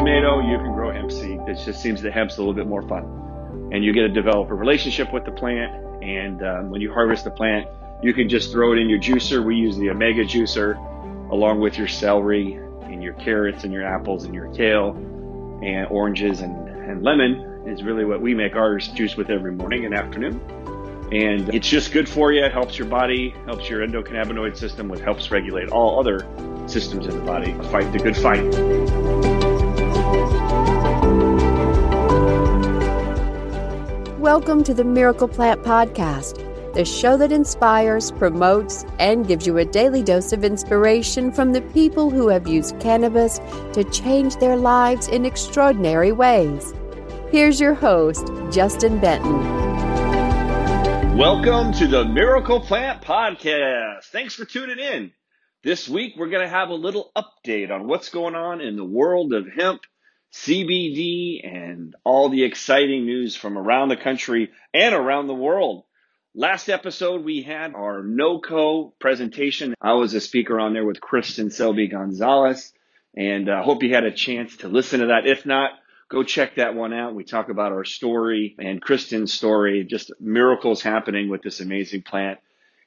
tomato, you can grow hemp seed. It just seems that hemp's a little bit more fun. And you get to develop a relationship with the plant. And um, when you harvest the plant, you can just throw it in your juicer. We use the Omega juicer along with your celery and your carrots and your apples and your kale and oranges and, and lemon is really what we make ours juice with every morning and afternoon. And it's just good for you. It helps your body, helps your endocannabinoid system, which helps regulate all other systems in the body. Fight the good fight. Welcome to the Miracle Plant Podcast, the show that inspires, promotes, and gives you a daily dose of inspiration from the people who have used cannabis to change their lives in extraordinary ways. Here's your host, Justin Benton. Welcome to the Miracle Plant Podcast. Thanks for tuning in. This week, we're going to have a little update on what's going on in the world of hemp, CBD, and all the exciting news from around the country and around the world. Last episode, we had our NOCO presentation. I was a speaker on there with Kristen Selby Gonzalez, and I uh, hope you had a chance to listen to that. If not, go check that one out. We talk about our story and Kristen's story, just miracles happening with this amazing plant.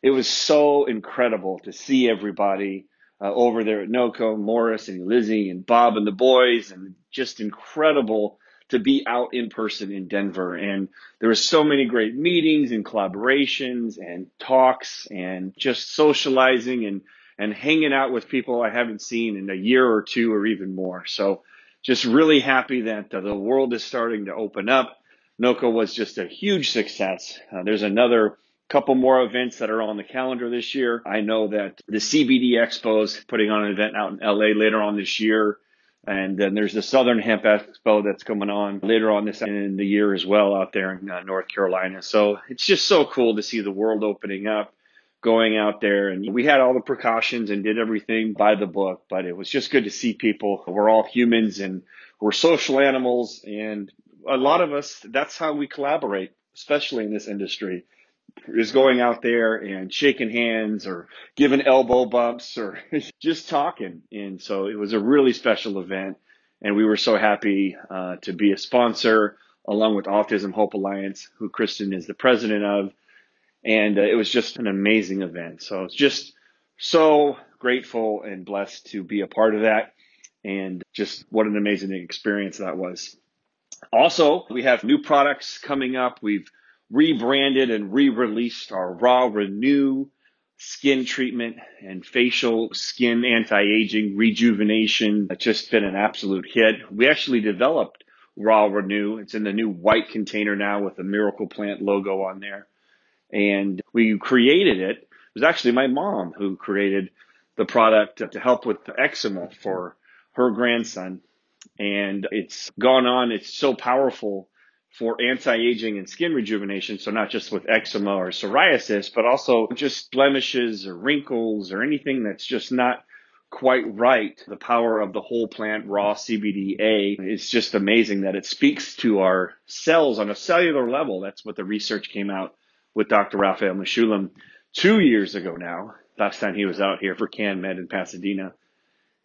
It was so incredible to see everybody uh, over there at NOCO, Morris and Lizzie and Bob and the boys, and just incredible to be out in person in Denver. And there were so many great meetings and collaborations and talks and just socializing and and hanging out with people I haven't seen in a year or two or even more. So just really happy that uh, the world is starting to open up. NOCO was just a huge success. Uh, there's another couple more events that are on the calendar this year. I know that the CBD Expo is putting on an event out in LA later on this year. And then there's the Southern Hemp Expo that's coming on later on this in the year as well out there in uh, North Carolina. So it's just so cool to see the world opening up going out there and we had all the precautions and did everything by the book, but it was just good to see people. We're all humans and we're social animals and a lot of us, that's how we collaborate, especially in this industry is going out there and shaking hands or giving elbow bumps or just talking. And so it was a really special event and we were so happy uh, to be a sponsor along with Autism Hope Alliance, who Kristen is the president of and uh, it was just an amazing event. So it's just so grateful and blessed to be a part of that. And just what an amazing experience that was. Also, we have new products coming up. We've rebranded and re-released our Raw Renew skin treatment and facial skin anti-aging rejuvenation. It's just been an absolute hit. We actually developed Raw Renew. It's in the new white container now with the Miracle Plant logo on there and we created it. It was actually my mom who created the product to help with eczema for her grandson. And it's gone on. It's so powerful for anti-aging and skin rejuvenation. So not just with eczema or psoriasis, but also just blemishes or wrinkles or anything that's just not quite right. The power of the whole plant raw CBDA is just amazing that it speaks to our cells on a cellular level. That's what the research came out with Dr. Raphael Mechoulam two years ago now. Last time he was out here for CannMed in Pasadena.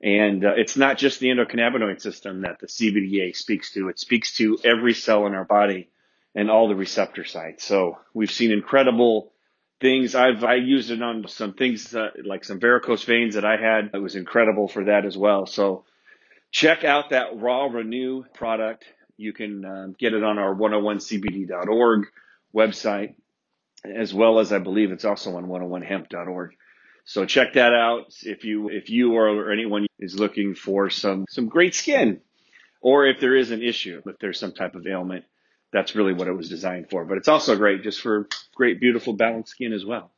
And uh, it's not just the endocannabinoid system that the CBDA speaks to. It speaks to every cell in our body and all the receptor sites. So we've seen incredible things. I've I used it on some things uh, like some varicose veins that I had. It was incredible for that as well. So check out that Raw Renew product. You can um, get it on our 101cbd.org website as well as I believe it's also on 101hemp.org. So check that out if you if you or anyone is looking for some some great skin, or if there is an issue, if there's some type of ailment, that's really what it was designed for. But it's also great just for great, beautiful, balanced skin as well.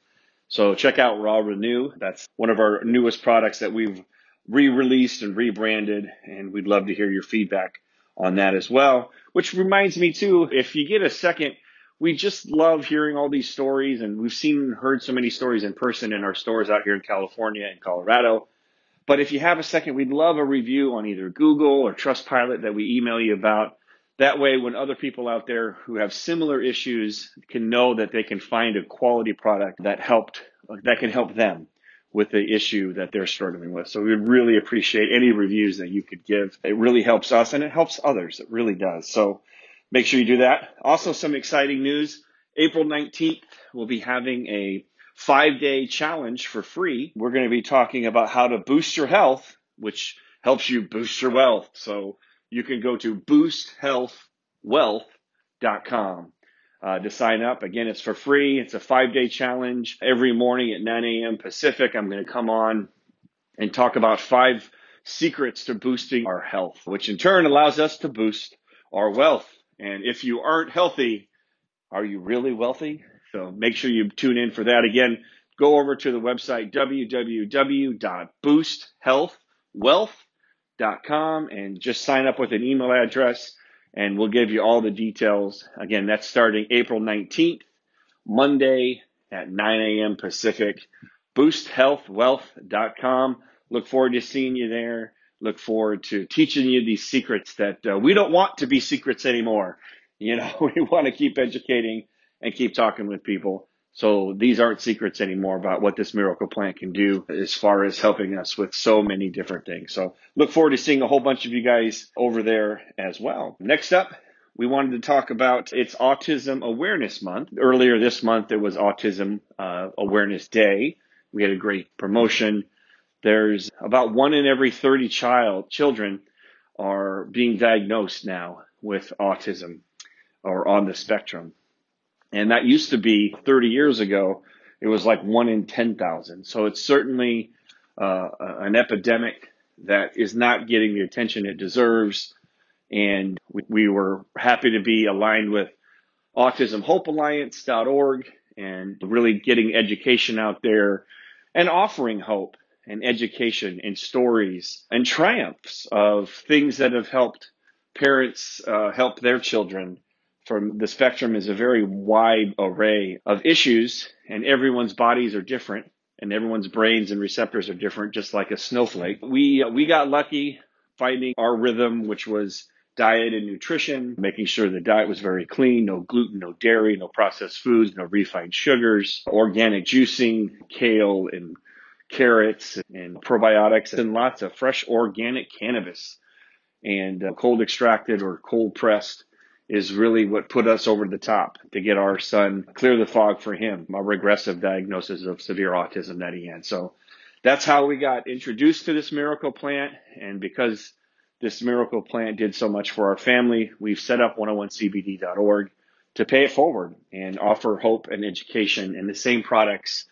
So check out Raw Renew. That's one of our newest products that we've re-released and rebranded, and we'd love to hear your feedback on that as well. Which reminds me too, if you get a second we just love hearing all these stories and we've seen and heard so many stories in person in our stores out here in California and Colorado. But if you have a second, we'd love a review on either Google or Trustpilot that we email you about. That way, when other people out there who have similar issues can know that they can find a quality product that helped, that can help them with the issue that they're struggling with. So we would really appreciate any reviews that you could give. It really helps us and it helps others. It really does. So make sure you do that. Also, some exciting news. April 19th, we'll be having a five day challenge for free. We're going to be talking about how to boost your health, which helps you boost your wealth. So you can go to boosthealthwealth.com uh, to sign up. Again, it's for free. It's a five day challenge. Every morning at 9 a.m. Pacific, I'm going to come on and talk about five secrets to boosting our health, which in turn allows us to boost our wealth. And if you aren't healthy, are you really wealthy? So make sure you tune in for that. Again, go over to the website www.boosthealthwealth.com and just sign up with an email address and we'll give you all the details. Again, that's starting April 19th, Monday at 9 a.m. Pacific. BoostHealthWealth.com. Look forward to seeing you there. Look forward to teaching you these secrets that uh, we don't want to be secrets anymore. You know, we want to keep educating and keep talking with people. So these aren't secrets anymore about what this miracle plant can do as far as helping us with so many different things. So look forward to seeing a whole bunch of you guys over there as well. Next up, we wanted to talk about it's Autism Awareness Month. Earlier this month, it was Autism uh, Awareness Day. We had a great promotion. There's about one in every 30 child children are being diagnosed now with autism or on the spectrum. And that used to be 30 years ago, it was like one in 10,000. So it's certainly uh, an epidemic that is not getting the attention it deserves. And we, we were happy to be aligned with autismhopealliance.org and really getting education out there and offering hope and education and stories and triumphs of things that have helped parents uh, help their children from the spectrum is a very wide array of issues, and everyone's bodies are different, and everyone's brains and receptors are different, just like a snowflake. We uh, we got lucky finding our rhythm, which was diet and nutrition, making sure the diet was very clean, no gluten, no dairy, no processed foods, no refined sugars, organic juicing, kale and carrots and probiotics, and lots of fresh organic cannabis and uh, cold extracted or cold pressed is really what put us over the top to get our son clear the fog for him, a regressive diagnosis of severe autism that he had. So that's how we got introduced to this miracle plant. And because this miracle plant did so much for our family, we've set up 101cbd.org to pay it forward and offer hope and education and the same products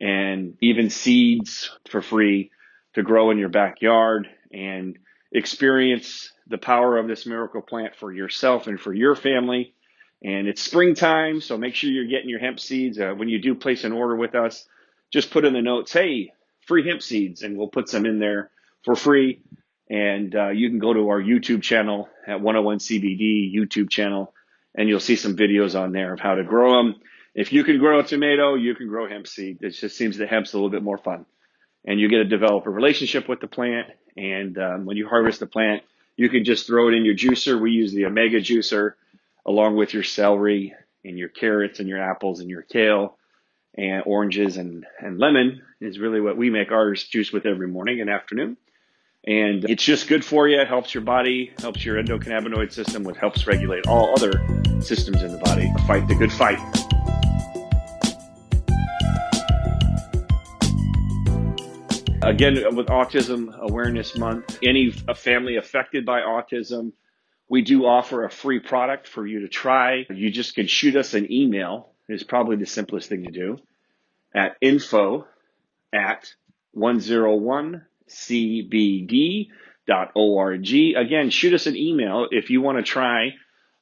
and even seeds for free to grow in your backyard and experience the power of this miracle plant for yourself and for your family. And it's springtime, so make sure you're getting your hemp seeds. Uh, when you do place an order with us, just put in the notes, hey, free hemp seeds, and we'll put some in there for free. And uh, you can go to our YouTube channel at 101 CBD YouTube channel, and you'll see some videos on there of how to grow them. If you can grow a tomato, you can grow hemp seed. It just seems that hemp's a little bit more fun. And you get to develop a relationship with the plant. And um, when you harvest the plant, you can just throw it in your juicer. We use the Omega juicer along with your celery and your carrots and your apples and your kale and oranges and, and lemon is really what we make ours juice with every morning and afternoon. And it's just good for you. It helps your body, helps your endocannabinoid system, which helps regulate all other systems in the body. Fight the good fight. Again, with Autism Awareness Month, any family affected by autism, we do offer a free product for you to try. You just can shoot us an email is probably the simplest thing to do at info at 101cbd.org. Again, shoot us an email if you want to try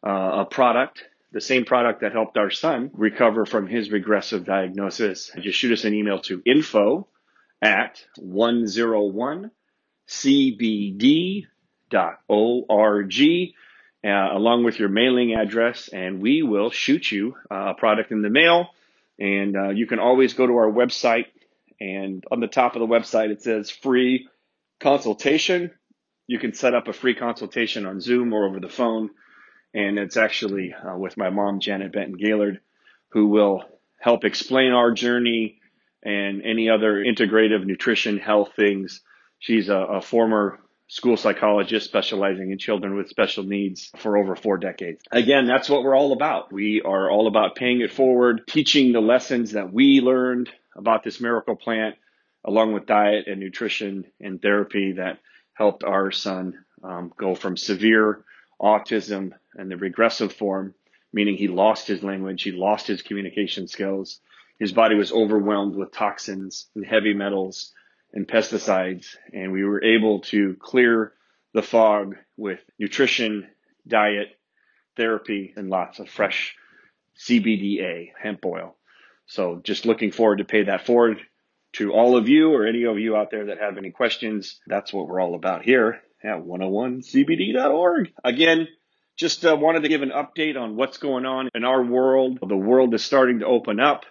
uh, a product, the same product that helped our son recover from his regressive diagnosis. Just shoot us an email to info at 101cbd.org uh, along with your mailing address, and we will shoot you uh, a product in the mail. And uh, you can always go to our website, and on the top of the website it says free consultation. You can set up a free consultation on Zoom or over the phone, and it's actually uh, with my mom, Janet Benton Gaylord, who will help explain our journey and any other integrative nutrition, health things. She's a, a former school psychologist specializing in children with special needs for over four decades. Again, that's what we're all about. We are all about paying it forward, teaching the lessons that we learned about this miracle plant, along with diet and nutrition and therapy that helped our son um, go from severe autism and the regressive form, meaning he lost his language, he lost his communication skills. His body was overwhelmed with toxins and heavy metals and pesticides, and we were able to clear the fog with nutrition, diet, therapy, and lots of fresh CBDA hemp oil. So just looking forward to pay that forward to all of you or any of you out there that have any questions. That's what we're all about here at 101cbd.org. Again, just uh, wanted to give an update on what's going on in our world. The world is starting to open up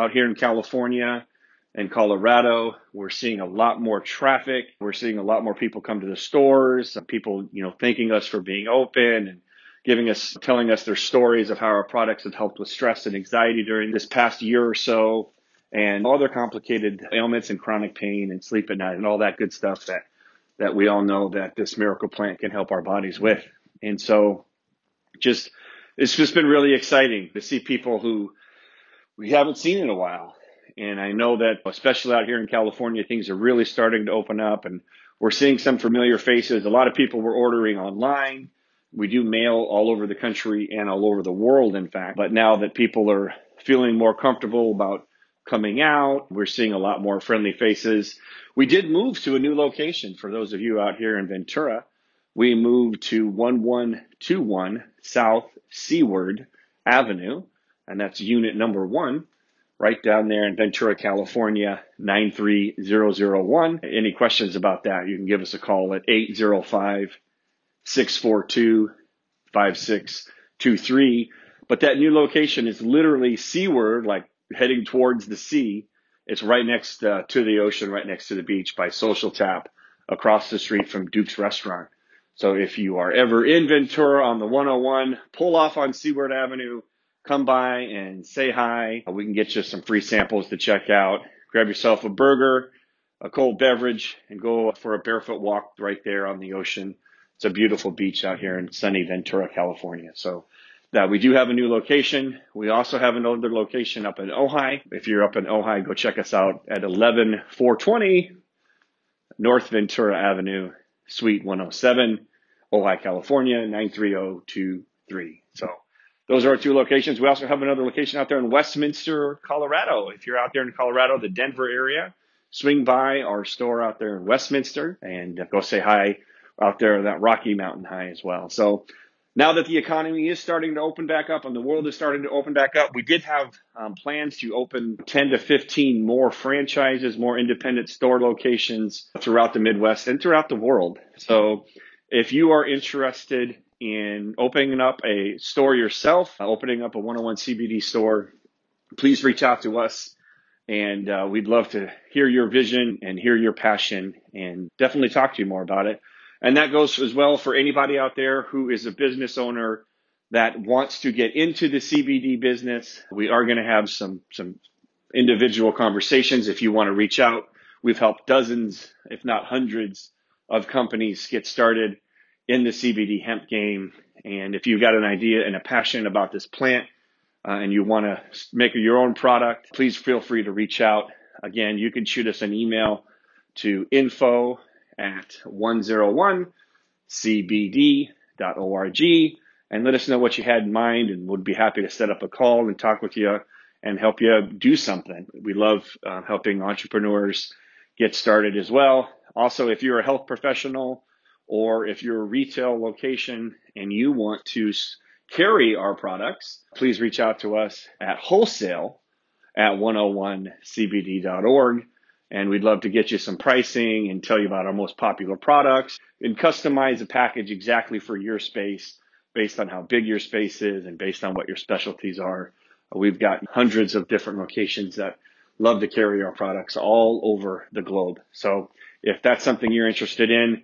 out here in California and Colorado. We're seeing a lot more traffic. We're seeing a lot more people come to the stores, people, you know, thanking us for being open and giving us, telling us their stories of how our products have helped with stress and anxiety during this past year or so and other complicated ailments and chronic pain and sleep at night and all that good stuff that, that we all know that this miracle plant can help our bodies with. And so just, it's just been really exciting to see people who we haven't seen in a while and I know that, especially out here in California, things are really starting to open up and we're seeing some familiar faces. A lot of people were ordering online. We do mail all over the country and all over the world, in fact. But now that people are feeling more comfortable about coming out, we're seeing a lot more friendly faces. We did move to a new location for those of you out here in Ventura. We moved to 1121 South Seaward Avenue, and that's unit number one right down there in Ventura, California, 93001. Any questions about that, you can give us a call at 805 642 5623. But that new location is literally seaward, like heading towards the sea. It's right next uh, to the ocean, right next to the beach by Social Tap across the street from Duke's Restaurant. So if you are ever in Ventura on the 101, pull off on Seaward Avenue, come by and say hi. We can get you some free samples to check out. Grab yourself a burger, a cold beverage, and go for a barefoot walk right there on the ocean. It's a beautiful beach out here in sunny Ventura, California. So that we do have a new location. We also have another location up in Ojai. If you're up in Ojai, go check us out at 11420 North Ventura Avenue, Suite 107, Ojai, California, 93023. So those are our two locations. We also have another location out there in Westminster, Colorado. If you're out there in Colorado, the Denver area, swing by our store out there in Westminster and go say hi out there that Rocky Mountain High as well. So now that the economy is starting to open back up and the world is starting to open back up, we did have um, plans to open 10 to 15 more franchises, more independent store locations throughout the Midwest and throughout the world. So if you are interested in opening up a store yourself, uh, opening up a 101 CBD store, please reach out to us. And uh, we'd love to hear your vision and hear your passion and definitely talk to you more about it. And that goes as well for anybody out there who is a business owner that wants to get into the CBD business. We are going to have some, some individual conversations if you want to reach out. We've helped dozens, if not hundreds of companies get started in the CBD hemp game. And if you've got an idea and a passion about this plant uh, and you want to make your own product, please feel free to reach out. Again, you can shoot us an email to info at 101cbd.org and let us know what you had in mind and we'd be happy to set up a call and talk with you and help you do something. We love uh, helping entrepreneurs get started as well. Also, if you're a health professional or if you're a retail location and you want to carry our products, please reach out to us at wholesale at 101cbd.org. And we'd love to get you some pricing and tell you about our most popular products and customize a package exactly for your space based on how big your space is and based on what your specialties are. We've got hundreds of different locations that love to carry our products all over the globe. So if that's something you're interested in,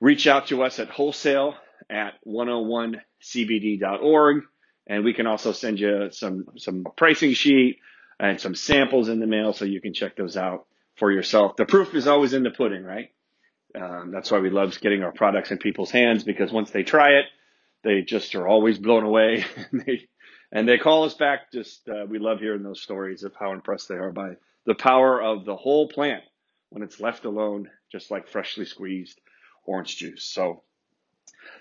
reach out to us at wholesale at 101cbd.org. And we can also send you some, some pricing sheet, and some samples in the mail so you can check those out for yourself. The proof is always in the pudding, right? Um, that's why we love getting our products in people's hands because once they try it, they just are always blown away. and, they, and they call us back. Just uh, we love hearing those stories of how impressed they are by the power of the whole plant when it's left alone, just like freshly squeezed orange juice. So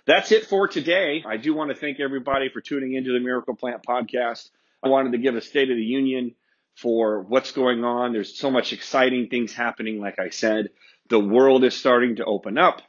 that's it for today. I do want to thank everybody for tuning into the Miracle Plant podcast. I wanted to give a State of the Union for what's going on. There's so much exciting things happening. Like I said, the world is starting to open up.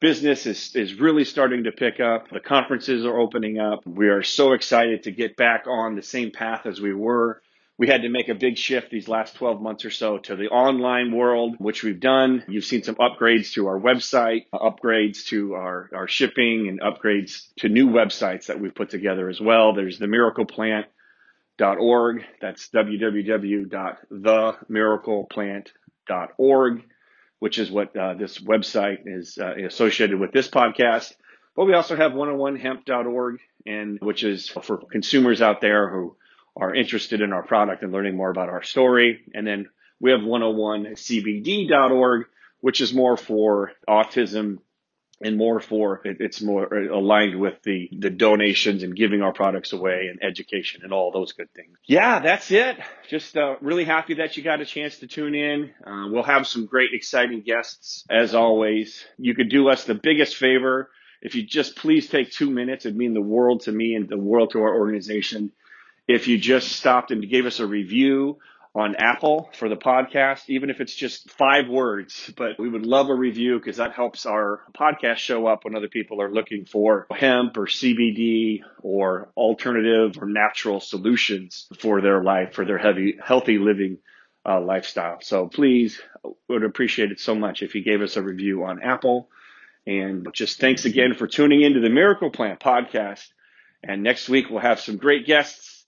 Business is, is really starting to pick up. The conferences are opening up. We are so excited to get back on the same path as we were. We had to make a big shift these last 12 months or so to the online world, which we've done. You've seen some upgrades to our website, upgrades to our, our shipping and upgrades to new websites that we've put together as well. There's the Miracle Plant www.themiracleplant.org. That's www.themiracleplant.org, which is what uh, this website is uh, associated with this podcast. But we also have 101hemp.org, and which is for consumers out there who are interested in our product and learning more about our story. And then we have 101cbd.org, which is more for autism and more for it's more aligned with the the donations and giving our products away and education and all those good things. Yeah that's it. Just uh, really happy that you got a chance to tune in. Uh, we'll have some great exciting guests as always. You could do us the biggest favor. If you just please take two minutes. It'd mean the world to me and the world to our organization if you just stopped and gave us a review on Apple for the podcast, even if it's just five words. But we would love a review because that helps our podcast show up when other people are looking for hemp or CBD or alternative or natural solutions for their life, for their heavy, healthy living uh, lifestyle. So please would appreciate it so much if you gave us a review on Apple. And just thanks again for tuning into the Miracle Plant podcast. And next week we'll have some great guests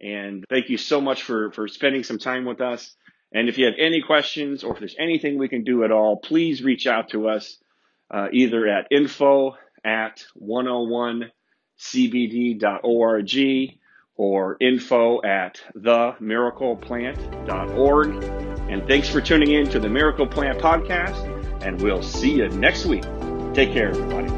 and thank you so much for, for spending some time with us. And if you have any questions or if there's anything we can do at all, please reach out to us uh, either at info at 101cbd.org or info at themiracleplant.org. And thanks for tuning in to the Miracle Plant Podcast, and we'll see you next week. Take care, everybody.